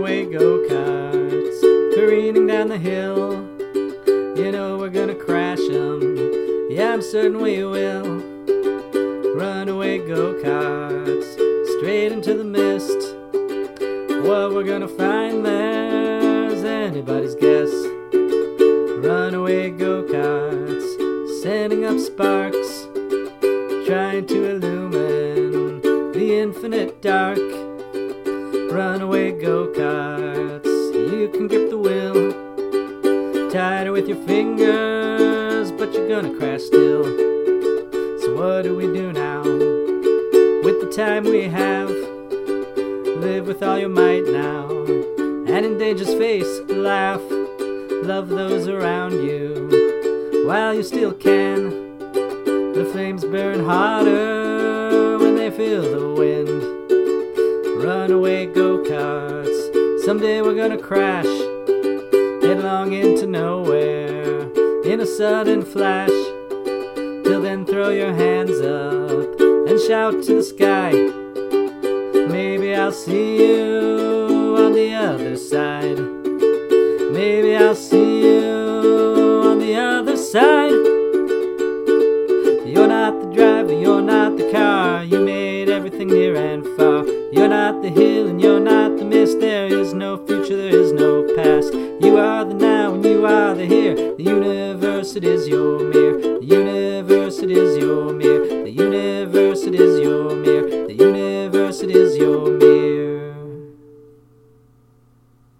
go karts careening down the hill. You know we're gonna crash 'em. Yeah, I'm certain we will. Runaway go karts straight into the mist. What we're gonna find there's anybody's guess. Runaway go karts sending up sparks, trying to illumine the infinite dark. Runaway go karts, you can grip the wheel tighter with your fingers, but you're gonna crash still. So, what do we do now with the time we have? Live with all your might now, and in danger's face, laugh. Love those around you while you still can. The flames burn hotter when they feel the. Runaway go karts, someday we're gonna crash headlong into nowhere in a sudden flash. Till then, throw your hands up and shout to the sky. Maybe I'll see you on the other side. Maybe I'll see you on the other side. everything near and far. You're not the hill and you're not the mist. There is no future, there is no past. You are the now and you are the here. The universe, it is your mirror. The universe, it is your mirror. The universe, it is your mirror. The universe, it is your mirror.